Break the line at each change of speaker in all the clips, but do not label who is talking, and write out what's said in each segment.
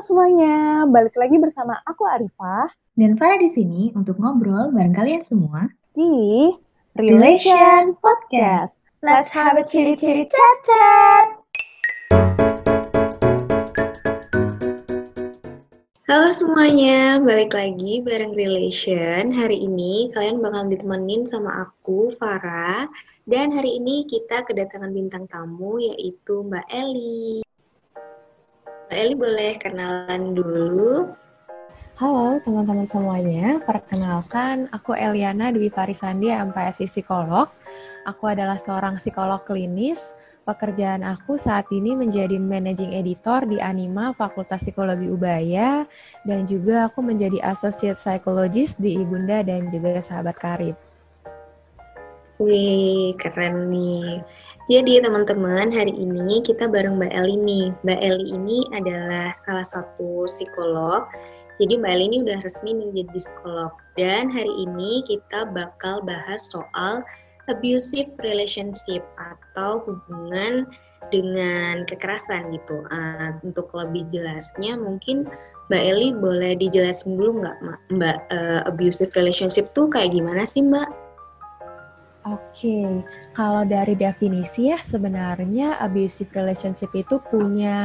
semuanya, balik lagi bersama aku Arifah
dan Farah di sini untuk ngobrol bareng kalian semua
di Relation Podcast. Let's have a chili-chili chat-chat.
Halo semuanya, balik lagi bareng Relation. Hari ini kalian bakal ditemenin sama aku, Farah. Dan hari ini kita kedatangan bintang tamu yaitu Mbak Eli. Eli boleh kenalan dulu.
Halo teman-teman semuanya, perkenalkan aku Eliana Dwi Farisandi, MPSI Psikolog. Aku adalah seorang psikolog klinis. Pekerjaan aku saat ini menjadi managing editor di Anima Fakultas Psikologi Ubaya dan juga aku menjadi associate psychologist di Ibunda dan juga sahabat karib.
Wih, keren nih. Jadi teman-teman, hari ini kita bareng Mbak Eli nih. Mbak Eli ini adalah salah satu psikolog. Jadi Mbak Eli ini udah resmi nih jadi psikolog. Dan hari ini kita bakal bahas soal abusive relationship atau hubungan dengan kekerasan gitu. Uh, untuk lebih jelasnya mungkin Mbak Eli boleh dijelasin dulu nggak Mbak uh, abusive relationship tuh kayak gimana sih Mbak?
Oke, kalau dari definisi ya sebenarnya abusive relationship itu punya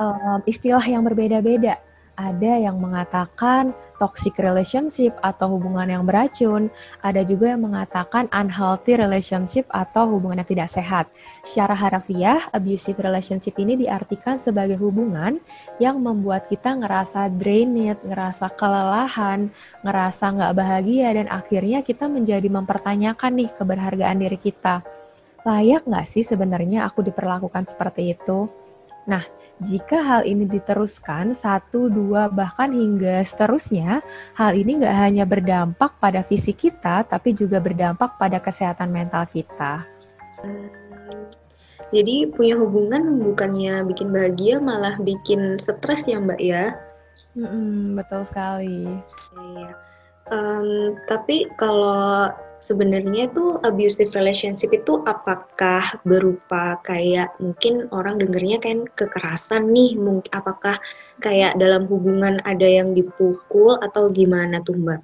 um, istilah yang berbeda-beda ada yang mengatakan toxic relationship atau hubungan yang beracun, ada juga yang mengatakan unhealthy relationship atau hubungan yang tidak sehat. Secara harafiah, abusive relationship ini diartikan sebagai hubungan yang membuat kita ngerasa drained, ngerasa kelelahan, ngerasa nggak bahagia, dan akhirnya kita menjadi mempertanyakan nih keberhargaan diri kita. Layak nggak sih sebenarnya aku diperlakukan seperti itu? Nah, jika hal ini diteruskan satu, dua, bahkan hingga seterusnya, hal ini nggak hanya berdampak pada fisik kita, tapi juga berdampak pada kesehatan mental kita.
Jadi punya hubungan bukannya bikin bahagia, malah bikin stres ya Mbak ya?
Mm-mm, betul sekali.
Iya. Um, tapi kalau sebenarnya itu abusive relationship itu apakah berupa kayak mungkin orang dengernya kan kekerasan nih mungkin apakah kayak dalam hubungan ada yang dipukul atau gimana tuh mbak?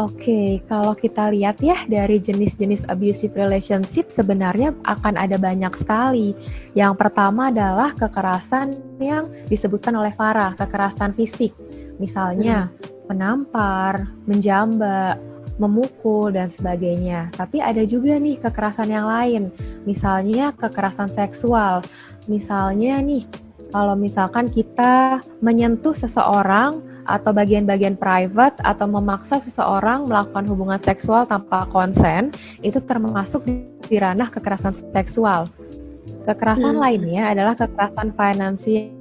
Oke, kalau kita lihat ya dari jenis-jenis abusive relationship sebenarnya akan ada banyak sekali. Yang pertama adalah kekerasan yang disebutkan oleh Farah, kekerasan fisik. Misalnya hmm. menampar, menjambak, memukul dan sebagainya. Tapi ada juga nih kekerasan yang lain, misalnya kekerasan seksual. Misalnya nih, kalau misalkan kita menyentuh seseorang atau bagian-bagian private atau memaksa seseorang melakukan hubungan seksual tanpa konsen, itu termasuk di ranah kekerasan seksual. Kekerasan hmm. lainnya adalah kekerasan finansial.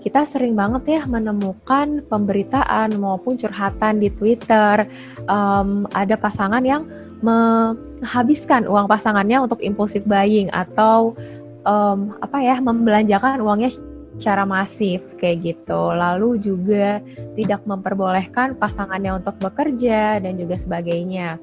Kita sering banget ya menemukan pemberitaan maupun curhatan di Twitter. Um, ada pasangan yang menghabiskan uang pasangannya untuk impulsif buying atau um, apa ya membelanjakan uangnya secara masif kayak gitu. Lalu juga tidak memperbolehkan pasangannya untuk bekerja dan juga sebagainya.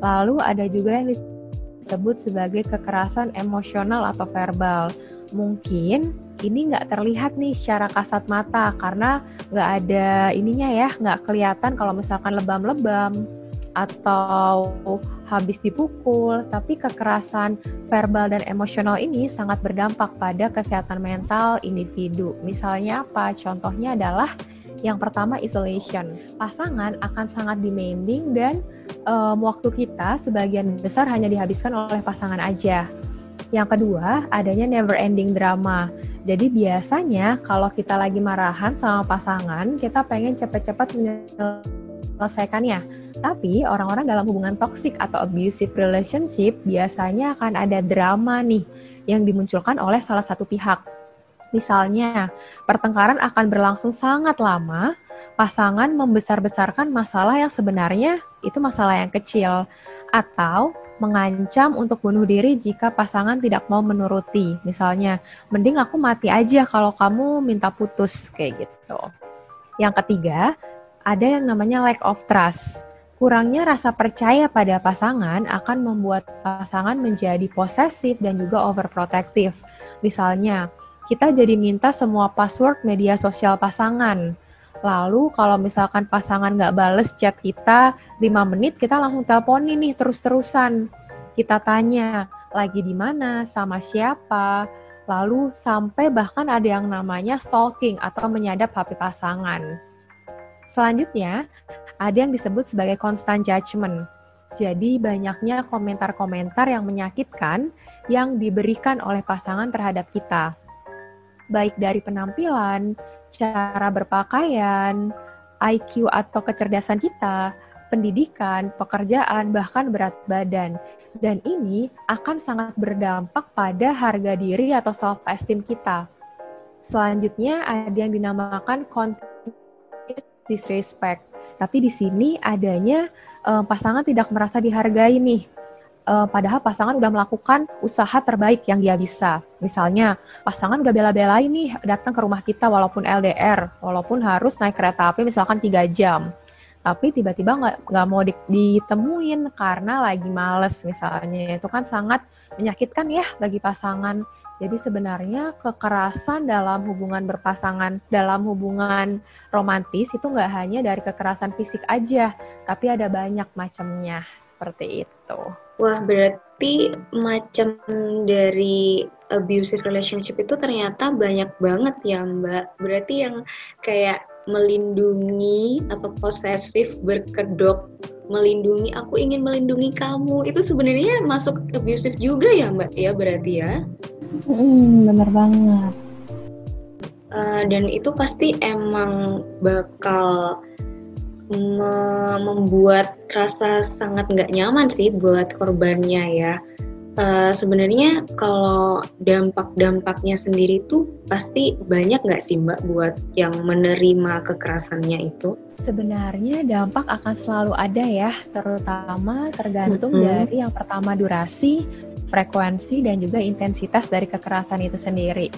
Lalu ada juga yang disebut sebagai kekerasan emosional atau verbal. Mungkin ini nggak terlihat nih secara kasat mata karena nggak ada ininya ya, nggak kelihatan kalau misalkan lebam-lebam atau habis dipukul, tapi kekerasan verbal dan emosional ini sangat berdampak pada kesehatan mental individu. Misalnya apa? Contohnya adalah yang pertama isolation. Pasangan akan sangat demanding dan um, waktu kita sebagian besar hanya dihabiskan oleh pasangan aja. Yang kedua, adanya never ending drama. Jadi biasanya kalau kita lagi marahan sama pasangan, kita pengen cepat-cepat menyelesaikannya. Tapi orang-orang dalam hubungan toxic atau abusive relationship biasanya akan ada drama nih yang dimunculkan oleh salah satu pihak. Misalnya, pertengkaran akan berlangsung sangat lama pasangan membesar-besarkan masalah yang sebenarnya itu masalah yang kecil atau mengancam untuk bunuh diri jika pasangan tidak mau menuruti. Misalnya, mending aku mati aja kalau kamu minta putus kayak gitu. Yang ketiga, ada yang namanya lack of trust. Kurangnya rasa percaya pada pasangan akan membuat pasangan menjadi posesif dan juga overprotective. Misalnya, kita jadi minta semua password media sosial pasangan. Lalu kalau misalkan pasangan nggak bales chat kita 5 menit, kita langsung teleponin nih terus-terusan. Kita tanya, lagi di mana, sama siapa, lalu sampai bahkan ada yang namanya stalking atau menyadap HP pasangan. Selanjutnya, ada yang disebut sebagai constant judgment. Jadi banyaknya komentar-komentar yang menyakitkan yang diberikan oleh pasangan terhadap kita. Baik dari penampilan, cara berpakaian, IQ atau kecerdasan kita, pendidikan, pekerjaan, bahkan berat badan. Dan ini akan sangat berdampak pada harga diri atau self-esteem kita. Selanjutnya ada yang dinamakan continuous disrespect. Tapi di sini adanya uh, pasangan tidak merasa dihargai nih. Uh, padahal pasangan udah melakukan usaha terbaik yang dia bisa. Misalnya, pasangan udah bela-belain nih datang ke rumah kita walaupun LDR, walaupun harus naik kereta api misalkan 3 jam. Tapi tiba-tiba nggak mau ditemuin karena lagi males misalnya. Itu kan sangat menyakitkan ya bagi pasangan. Jadi sebenarnya kekerasan dalam hubungan berpasangan, dalam hubungan romantis itu nggak hanya dari kekerasan fisik aja, tapi ada banyak macamnya seperti itu.
Wah, berarti macam dari abusive relationship itu ternyata banyak banget ya Mbak. Berarti yang kayak melindungi atau posesif berkedok melindungi aku ingin melindungi kamu itu sebenarnya masuk abusive juga ya mbak ya berarti ya
Hmm, bener banget.
Uh, dan itu pasti emang bakal membuat rasa sangat nggak nyaman sih buat korbannya ya. Uh, Sebenarnya kalau dampak-dampaknya sendiri tuh pasti banyak nggak sih Mbak buat yang menerima kekerasannya itu?
Sebenarnya dampak akan selalu ada ya, terutama tergantung mm -hmm. dari yang pertama durasi, frekuensi dan juga intensitas dari kekerasan itu sendiri.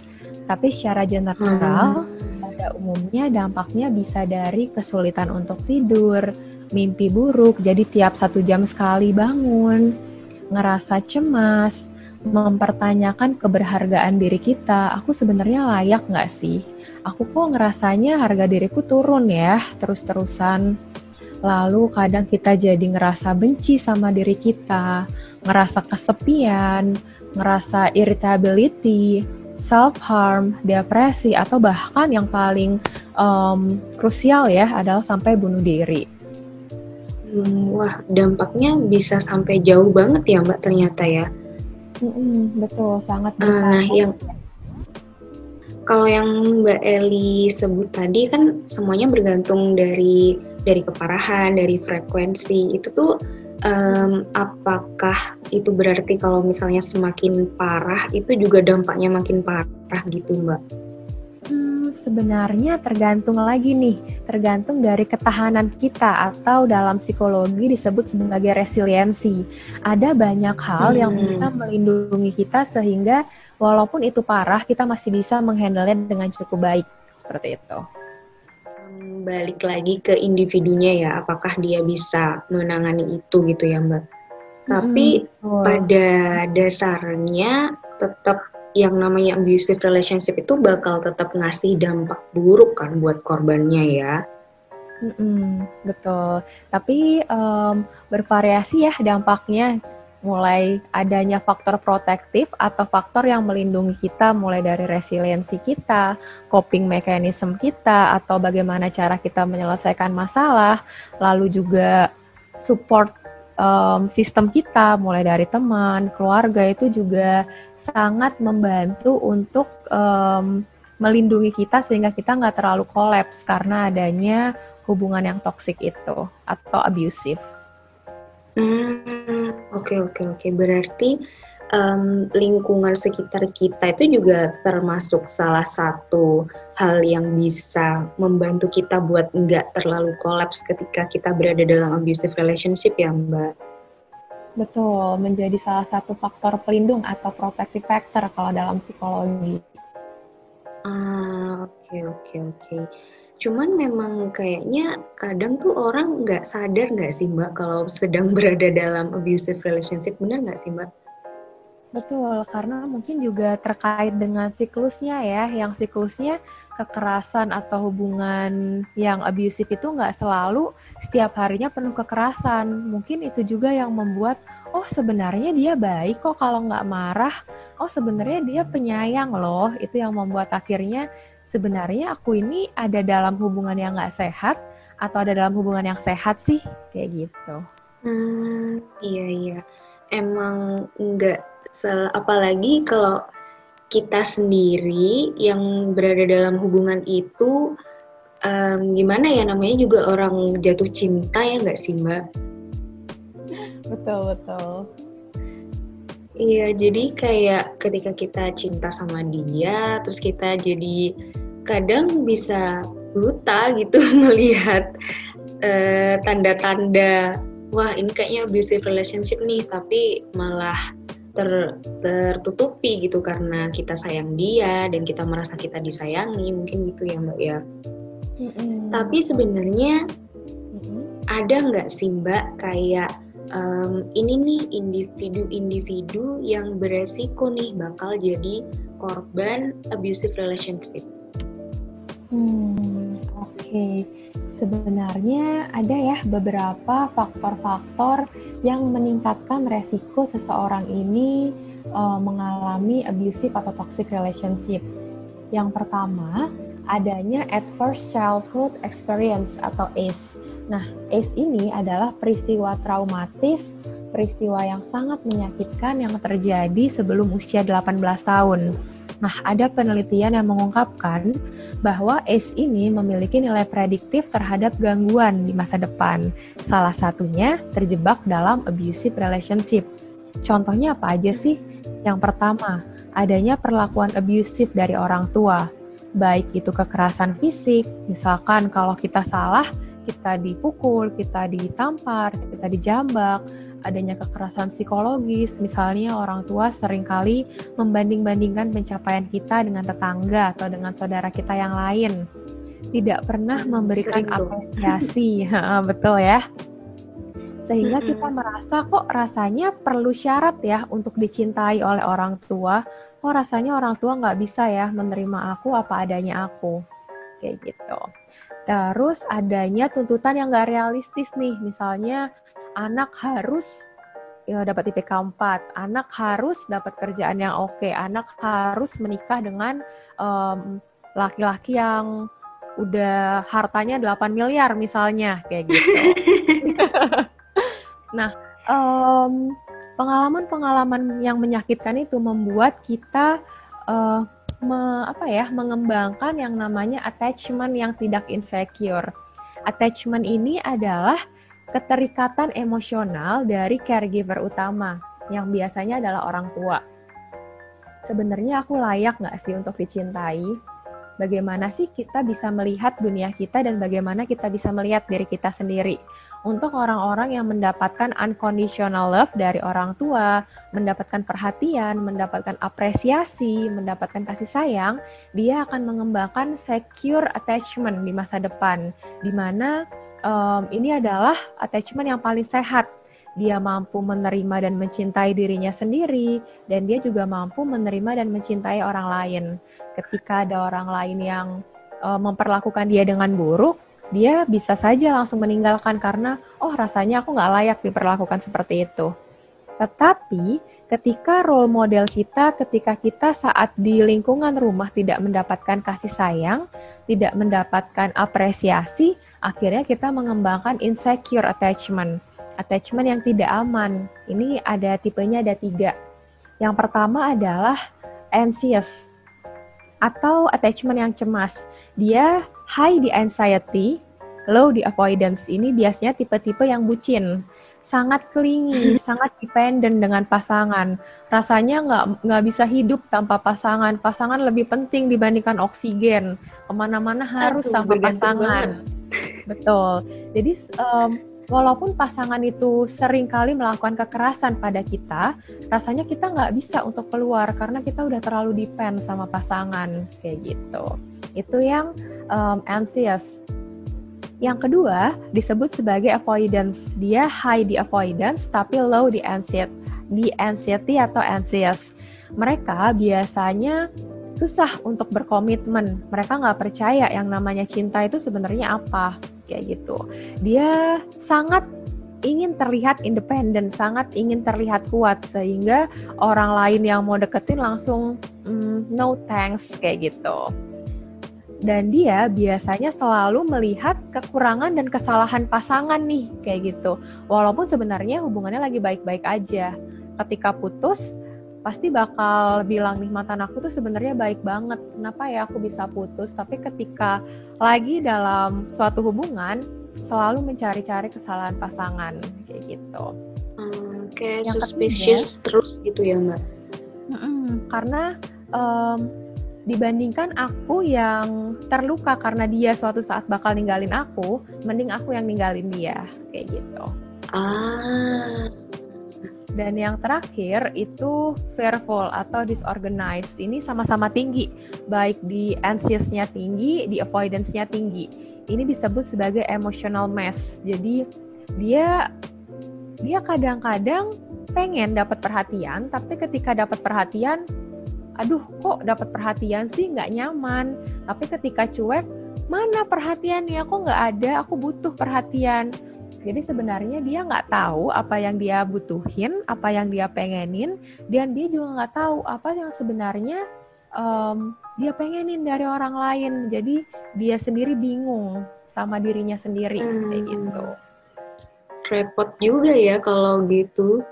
Tapi secara general, hmm. Umumnya dampaknya bisa dari kesulitan untuk tidur, mimpi buruk, jadi tiap satu jam sekali bangun, ngerasa cemas, mempertanyakan keberhargaan diri kita. Aku sebenarnya layak nggak sih? Aku kok ngerasanya harga diriku turun ya terus-terusan Lalu kadang kita jadi ngerasa benci sama diri kita, ngerasa kesepian, ngerasa irritability, self-harm, depresi, atau bahkan yang paling um, krusial ya adalah sampai bunuh diri.
Hmm, wah, dampaknya bisa sampai jauh banget ya Mbak ternyata ya.
Mm-mm, betul, sangat.
Uh, nah, yang kalau yang Mbak Eli sebut tadi kan semuanya bergantung dari dari keparahan, dari frekuensi itu tuh um, apakah itu berarti kalau misalnya semakin parah itu juga dampaknya makin parah gitu Mbak?
Hmm, sebenarnya tergantung lagi nih, tergantung dari ketahanan kita atau dalam psikologi disebut sebagai resiliensi. Ada banyak hal hmm. yang bisa melindungi kita sehingga walaupun itu parah kita masih bisa menghandle dengan cukup baik seperti itu
balik lagi ke individunya ya, apakah dia bisa menangani itu gitu ya Mbak. Tapi oh. pada dasarnya tetap yang namanya abusive relationship itu bakal tetap ngasih dampak buruk kan buat korbannya ya.
Mm-mm, betul. Tapi um, bervariasi ya dampaknya mulai adanya faktor protektif atau faktor yang melindungi kita mulai dari resiliensi kita, coping mechanism kita atau bagaimana cara kita menyelesaikan masalah, lalu juga support um, sistem kita mulai dari teman, keluarga itu juga sangat membantu untuk um, melindungi kita sehingga kita nggak terlalu kolaps karena adanya hubungan yang toksik itu atau abusive.
Hmm, oke oke oke. Berarti um, lingkungan sekitar kita itu juga termasuk salah satu hal yang bisa membantu kita buat nggak terlalu kolaps ketika kita berada dalam abusive relationship ya Mbak.
Betul, menjadi salah satu faktor pelindung atau protective factor kalau dalam psikologi.
Ah, oke okay, oke okay, oke. Okay. Cuman memang kayaknya kadang tuh orang nggak sadar nggak sih Mbak kalau sedang berada dalam abusive relationship, benar nggak sih Mbak?
Betul, karena mungkin juga terkait dengan siklusnya ya, yang siklusnya kekerasan atau hubungan yang abusive itu nggak selalu setiap harinya penuh kekerasan. Mungkin itu juga yang membuat, oh sebenarnya dia baik kok kalau nggak marah, oh sebenarnya dia penyayang loh. Itu yang membuat akhirnya sebenarnya aku ini ada dalam hubungan yang nggak sehat atau ada dalam hubungan yang sehat sih, kayak gitu.
Hmm, iya iya. Emang nggak apalagi kalau kita sendiri yang berada dalam hubungan itu um, gimana ya namanya juga orang jatuh cinta ya nggak sih mbak?
Betul betul.
Iya jadi kayak ketika kita cinta sama dia terus kita jadi kadang bisa buta gitu melihat uh, tanda-tanda wah ini kayaknya abusive relationship nih tapi malah ter, tertutupi gitu karena kita sayang dia dan kita merasa kita disayangi mungkin gitu ya mbak ya mm-hmm. tapi sebenarnya mm-hmm. ada nggak sih mbak kayak um, ini nih individu-individu yang beresiko nih bakal jadi korban abusive relationship
hmm, oke okay sebenarnya ada ya beberapa faktor-faktor yang meningkatkan resiko seseorang ini uh, mengalami abusive atau toxic relationship. Yang pertama, adanya adverse childhood experience atau ACE. Nah, ACE ini adalah peristiwa traumatis, peristiwa yang sangat menyakitkan yang terjadi sebelum usia 18 tahun. Nah, ada penelitian yang mengungkapkan bahwa ACE ini memiliki nilai prediktif terhadap gangguan di masa depan. Salah satunya terjebak dalam abusive relationship. Contohnya apa aja sih? Yang pertama, adanya perlakuan abusive dari orang tua. Baik itu kekerasan fisik, misalkan kalau kita salah, kita dipukul, kita ditampar, kita dijambak, adanya kekerasan psikologis, misalnya orang tua sering kali membanding-bandingkan pencapaian kita dengan tetangga atau dengan saudara kita yang lain. Tidak pernah memberikan apresiasi, betul ya. Sehingga kita merasa kok rasanya perlu syarat ya untuk dicintai oleh orang tua. Kok rasanya orang tua nggak bisa ya menerima aku apa adanya aku. Kayak gitu. Terus adanya tuntutan yang nggak realistis nih, misalnya anak harus ya, dapat IPK 4, anak harus dapat kerjaan yang oke, anak harus menikah dengan laki laki-laki yang udah hartanya 8 miliar misalnya kayak gitu. nah, um, pengalaman-pengalaman yang menyakitkan itu membuat kita uh, me, apa ya mengembangkan yang namanya attachment yang tidak insecure. Attachment ini adalah keterikatan emosional dari caregiver utama yang biasanya adalah orang tua. Sebenarnya aku layak nggak sih untuk dicintai? Bagaimana sih kita bisa melihat dunia kita dan bagaimana kita bisa melihat diri kita sendiri? Untuk orang-orang yang mendapatkan unconditional love dari orang tua, mendapatkan perhatian, mendapatkan apresiasi, mendapatkan kasih sayang, dia akan mengembangkan secure attachment di masa depan, di mana um, ini adalah attachment yang paling sehat. Dia mampu menerima dan mencintai dirinya sendiri, dan dia juga mampu menerima dan mencintai orang lain. Ketika ada orang lain yang uh, memperlakukan dia dengan buruk, dia bisa saja langsung meninggalkan karena, oh rasanya aku nggak layak diperlakukan seperti itu. Tetapi ketika role model kita, ketika kita saat di lingkungan rumah tidak mendapatkan kasih sayang, tidak mendapatkan apresiasi, akhirnya kita mengembangkan insecure attachment, attachment yang tidak aman. Ini ada tipenya ada tiga. Yang pertama adalah anxious atau attachment yang cemas. Dia high di anxiety, low di avoidance. Ini biasanya tipe-tipe yang bucin sangat clingy, sangat dependent dengan pasangan. Rasanya nggak nggak bisa hidup tanpa pasangan. Pasangan lebih penting dibandingkan oksigen. Ke mana-mana harus Aduh, sama pasangan. Banget. Betul. Jadi um, walaupun pasangan itu sering kali melakukan kekerasan pada kita, rasanya kita nggak bisa untuk keluar karena kita udah terlalu depend sama pasangan kayak gitu. Itu yang um, anxious. Yang kedua disebut sebagai avoidance. Dia high di avoidance tapi low di anxiety. di anxiety atau anxious. Mereka biasanya susah untuk berkomitmen. Mereka nggak percaya yang namanya cinta itu sebenarnya apa, kayak gitu. Dia sangat ingin terlihat independen, sangat ingin terlihat kuat sehingga orang lain yang mau deketin langsung mm, no thanks kayak gitu. Dan dia biasanya selalu melihat kekurangan dan kesalahan pasangan nih kayak gitu. Walaupun sebenarnya hubungannya lagi baik-baik aja. Ketika putus, pasti bakal bilang nih mantan aku tuh sebenarnya baik banget. Kenapa ya aku bisa putus? Tapi ketika lagi dalam suatu hubungan, selalu mencari-cari kesalahan pasangan kayak gitu.
Hmm, kayak yang suspicious ketiga, terus gitu ya mbak?
Karena um, dibandingkan aku yang terluka karena dia suatu saat bakal ninggalin aku, mending aku yang ninggalin dia kayak gitu.
Ah.
Dan yang terakhir itu fearful atau disorganized. Ini sama-sama tinggi, baik di anxiousnya tinggi, di avoidance-nya tinggi ini disebut sebagai emotional mess. Jadi dia dia kadang-kadang pengen dapat perhatian, tapi ketika dapat perhatian, aduh kok dapat perhatian sih nggak nyaman. Tapi ketika cuek, mana perhatiannya? Kok nggak ada? Aku butuh perhatian. Jadi sebenarnya dia nggak tahu apa yang dia butuhin, apa yang dia pengenin, dan dia juga nggak tahu apa yang sebenarnya um, dia pengenin dari orang lain. Jadi dia sendiri bingung sama dirinya sendiri hmm. kayak gitu.
Repot juga ya kalau gitu.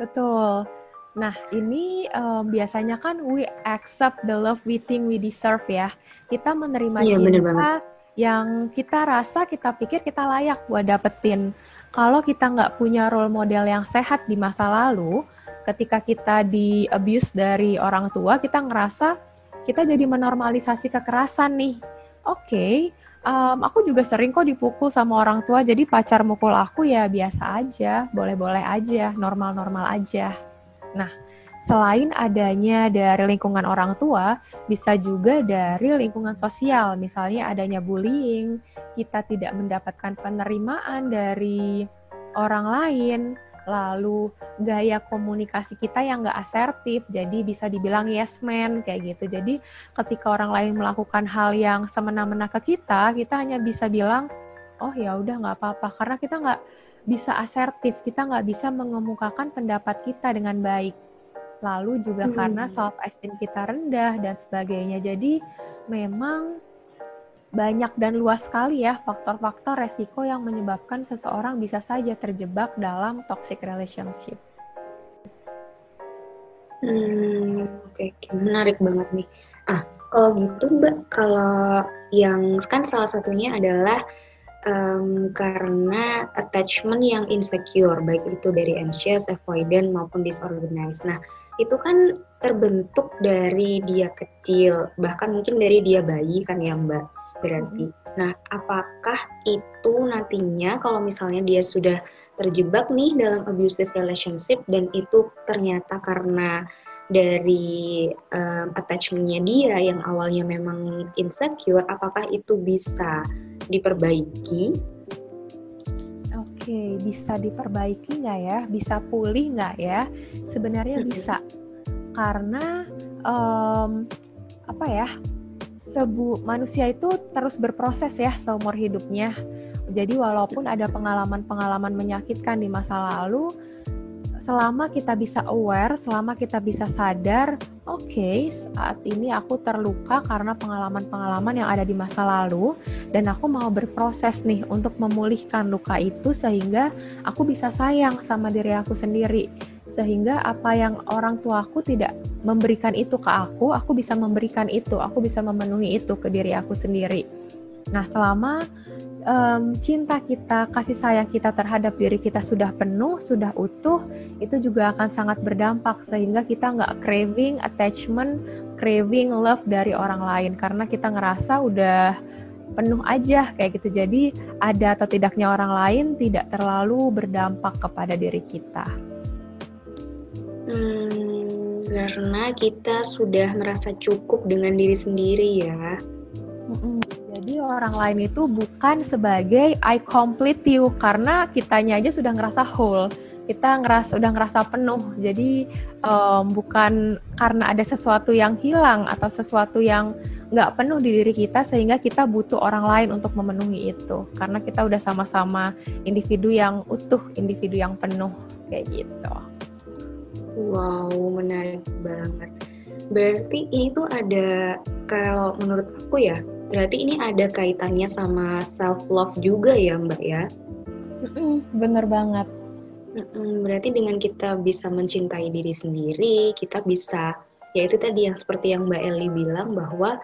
Betul. Nah, ini um, biasanya kan we accept the love we think we deserve ya. Kita menerima iya, cinta yang kita rasa, kita pikir kita layak buat dapetin. Kalau kita nggak punya role model yang sehat di masa lalu, ketika kita di abuse dari orang tua, kita ngerasa kita jadi menormalisasi kekerasan nih. Oke, okay, um, aku juga sering kok dipukul sama orang tua, jadi pacar mukul aku ya biasa aja, boleh-boleh aja, normal-normal aja. Nah, selain adanya dari lingkungan orang tua, bisa juga dari lingkungan sosial, misalnya adanya bullying, kita tidak mendapatkan penerimaan dari orang lain, lalu gaya komunikasi kita yang nggak asertif, jadi bisa dibilang yes man kayak gitu. Jadi ketika orang lain melakukan hal yang semena-mena ke kita, kita hanya bisa bilang, oh ya udah nggak apa-apa, karena kita nggak bisa asertif, kita nggak bisa mengemukakan pendapat kita dengan baik. Lalu juga hmm. karena self esteem kita rendah dan sebagainya. Jadi memang banyak dan luas sekali ya faktor-faktor resiko yang menyebabkan seseorang bisa saja terjebak dalam toxic relationship.
Hmm, oke, okay. menarik banget nih. Ah, kalau gitu Mbak, kalau yang kan salah satunya adalah um, karena attachment yang insecure, baik itu dari anxious, avoidant maupun disorganized. Nah, itu kan terbentuk dari dia kecil, bahkan mungkin dari dia bayi kan ya Mbak berarti. Nah, apakah itu nantinya kalau misalnya dia sudah terjebak nih dalam abusive relationship dan itu ternyata karena dari um, attachmentnya dia yang awalnya memang insecure, apakah itu bisa diperbaiki?
Oke, bisa diperbaiki nggak ya? Bisa pulih nggak ya? Sebenarnya bisa, karena um, apa ya? sebu manusia itu terus berproses ya seumur hidupnya. Jadi walaupun ada pengalaman-pengalaman menyakitkan di masa lalu, selama kita bisa aware, selama kita bisa sadar, oke, okay, saat ini aku terluka karena pengalaman-pengalaman yang ada di masa lalu dan aku mau berproses nih untuk memulihkan luka itu sehingga aku bisa sayang sama diri aku sendiri sehingga apa yang orang tuaku tidak memberikan itu ke aku, aku bisa memberikan itu, aku bisa memenuhi itu ke diri aku sendiri. Nah, selama um, cinta kita, kasih sayang kita terhadap diri kita sudah penuh, sudah utuh, itu juga akan sangat berdampak sehingga kita nggak craving attachment, craving love dari orang lain karena kita ngerasa udah penuh aja kayak gitu. Jadi ada atau tidaknya orang lain tidak terlalu berdampak kepada diri kita.
Hmm, karena kita sudah merasa cukup dengan diri sendiri ya.
Orang lain itu bukan sebagai I complete you karena kitanya aja sudah ngerasa whole.
kita ngerasa udah ngerasa penuh. Jadi um, bukan karena ada sesuatu yang hilang atau sesuatu yang nggak penuh di diri kita sehingga kita butuh orang lain untuk memenuhi itu. Karena kita udah sama-sama individu yang utuh, individu yang penuh kayak gitu.
Wow, menarik banget. Berarti ini tuh ada kalau menurut aku ya, berarti ini ada kaitannya sama self love juga ya, Mbak ya?
bener banget.
Berarti dengan kita bisa mencintai diri sendiri, kita bisa, ya itu tadi yang seperti yang Mbak Eli bilang bahwa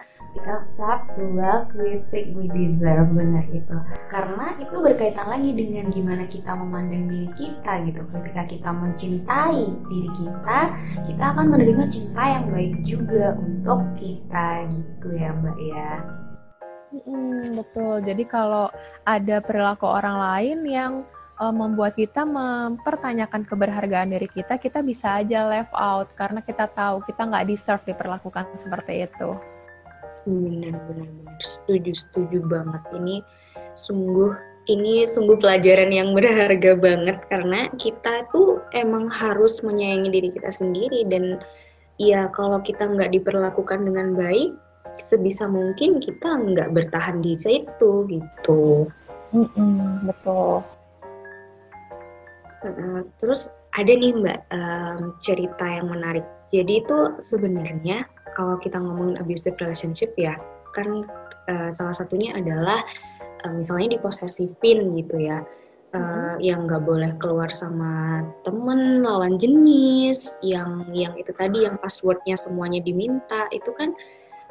accept the love we think we deserve benar itu karena itu berkaitan lagi dengan gimana kita memandang diri kita gitu. Ketika kita mencintai diri kita kita akan menerima cinta yang baik juga untuk kita gitu ya mbak ya
hmm, betul jadi kalau ada perilaku orang lain yang uh, membuat kita mempertanyakan keberhargaan diri kita, kita bisa aja left out karena kita tahu kita nggak deserve diperlakukan seperti itu.
Benar, benar. Setuju, setuju banget. Ini sungguh ini sungguh pelajaran yang berharga banget karena kita tuh emang harus menyayangi diri kita sendiri dan ya kalau kita nggak diperlakukan dengan baik sebisa mungkin kita nggak bertahan di situ gitu.
Mm -mm, betul
terus ada nih Mbak um, cerita yang menarik. Jadi itu sebenarnya kalau kita ngomongin abusive relationship ya, kan uh, salah satunya adalah uh, misalnya diposesifin gitu ya. Uh, hmm. yang nggak boleh keluar sama temen lawan jenis yang yang itu tadi yang passwordnya semuanya diminta itu kan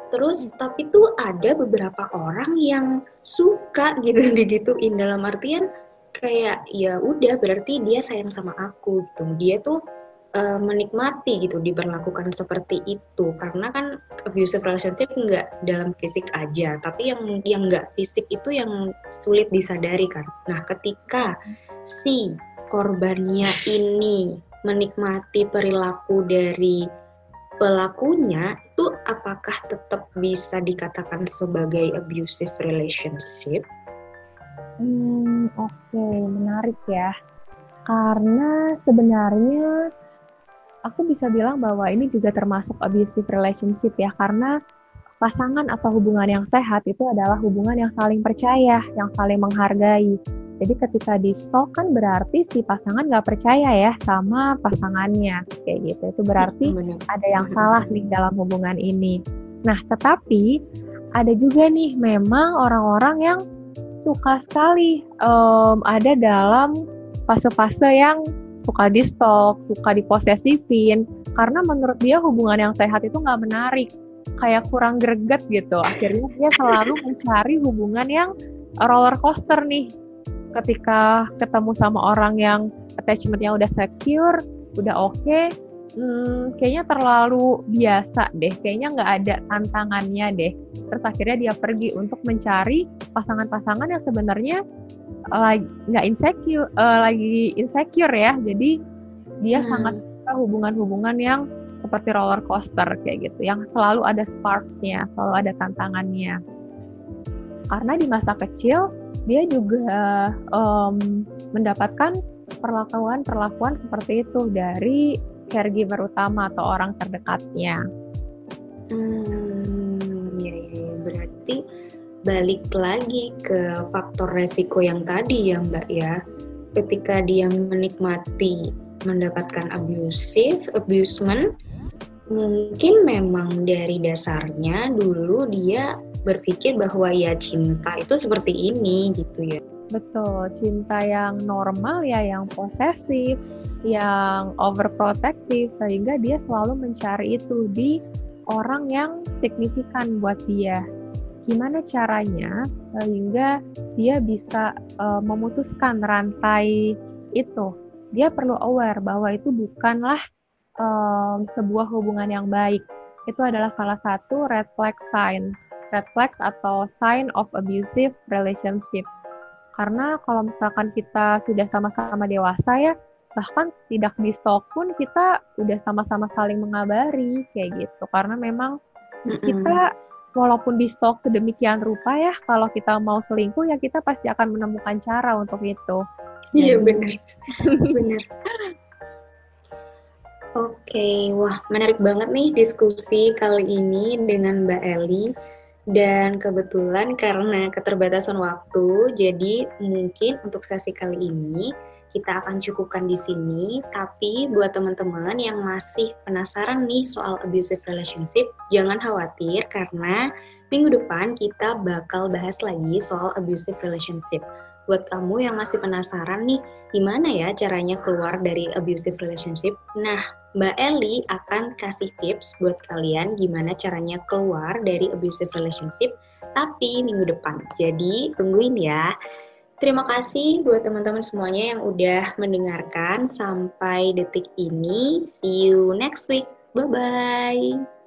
terus tapi tuh ada beberapa orang yang suka gitu digituin. Dalam artian kayak ya udah berarti dia sayang sama aku gitu. Dia tuh uh, menikmati gitu diperlakukan seperti itu. Karena kan abusive relationship nggak dalam fisik aja tapi yang yang nggak fisik itu yang sulit disadari kan. Nah ketika si korbannya ini menikmati perilaku dari pelakunya apakah tetap bisa dikatakan sebagai abusive relationship
Hmm, oke, okay. menarik ya. Karena sebenarnya aku bisa bilang bahwa ini juga termasuk abusive relationship ya, karena pasangan atau hubungan yang sehat itu adalah hubungan yang saling percaya, yang saling menghargai. Jadi ketika di stok kan berarti si pasangan nggak percaya ya sama pasangannya, kayak gitu. Itu berarti ada yang salah nih dalam hubungan ini. Nah, tetapi ada juga nih memang orang-orang yang suka sekali um, ada dalam fase-fase yang suka di stok, suka diposesifin, karena menurut dia hubungan yang sehat itu nggak menarik, kayak kurang greget gitu. Akhirnya dia selalu mencari hubungan yang roller coaster nih. Ketika ketemu sama orang yang attachmentnya udah secure, udah oke, okay, hmm, kayaknya terlalu biasa deh, kayaknya nggak ada tantangannya deh. Terus akhirnya dia pergi untuk mencari pasangan-pasangan yang sebenarnya lagi nggak insecure, uh, lagi insecure ya. Jadi dia hmm. sangat suka hubungan-hubungan yang seperti roller coaster kayak gitu, yang selalu ada sparksnya, selalu ada tantangannya. Karena di masa kecil dia juga um, mendapatkan perlakuan-perlakuan seperti itu dari caregiver utama atau orang terdekatnya.
Hmm, ya, ya, berarti balik lagi ke faktor resiko yang tadi ya Mbak ya. Ketika dia menikmati mendapatkan abusive, abusement, mungkin memang dari dasarnya dulu dia berpikir bahwa ya cinta itu seperti ini gitu ya.
Betul, cinta yang normal ya, yang posesif, yang overprotective, sehingga dia selalu mencari itu di orang yang signifikan buat dia. Gimana caranya sehingga dia bisa uh, memutuskan rantai itu? Dia perlu aware bahwa itu bukanlah um, sebuah hubungan yang baik. Itu adalah salah satu red flag sign, red flags atau sign of abusive relationship karena kalau misalkan kita sudah sama-sama dewasa ya, bahkan tidak di stok pun kita udah sama-sama saling mengabari kayak gitu. Karena memang kita walaupun di stok sedemikian rupa ya, kalau kita mau selingkuh ya kita pasti akan menemukan cara untuk itu.
Iya benar, benar. Oke, wah menarik banget nih diskusi kali ini dengan Mbak Eli. Dan kebetulan karena keterbatasan waktu, jadi mungkin untuk sesi kali ini kita akan cukupkan di sini. Tapi buat teman-teman yang masih penasaran nih soal abusive relationship, jangan khawatir karena minggu depan kita bakal bahas lagi soal abusive relationship. Buat kamu yang masih penasaran nih, gimana ya caranya keluar dari abusive relationship? Nah, Mbak Eli akan kasih tips buat kalian gimana caranya keluar dari abusive relationship, tapi minggu depan. Jadi tungguin ya. Terima kasih buat teman-teman semuanya yang udah mendengarkan sampai detik ini. See you next week. Bye-bye.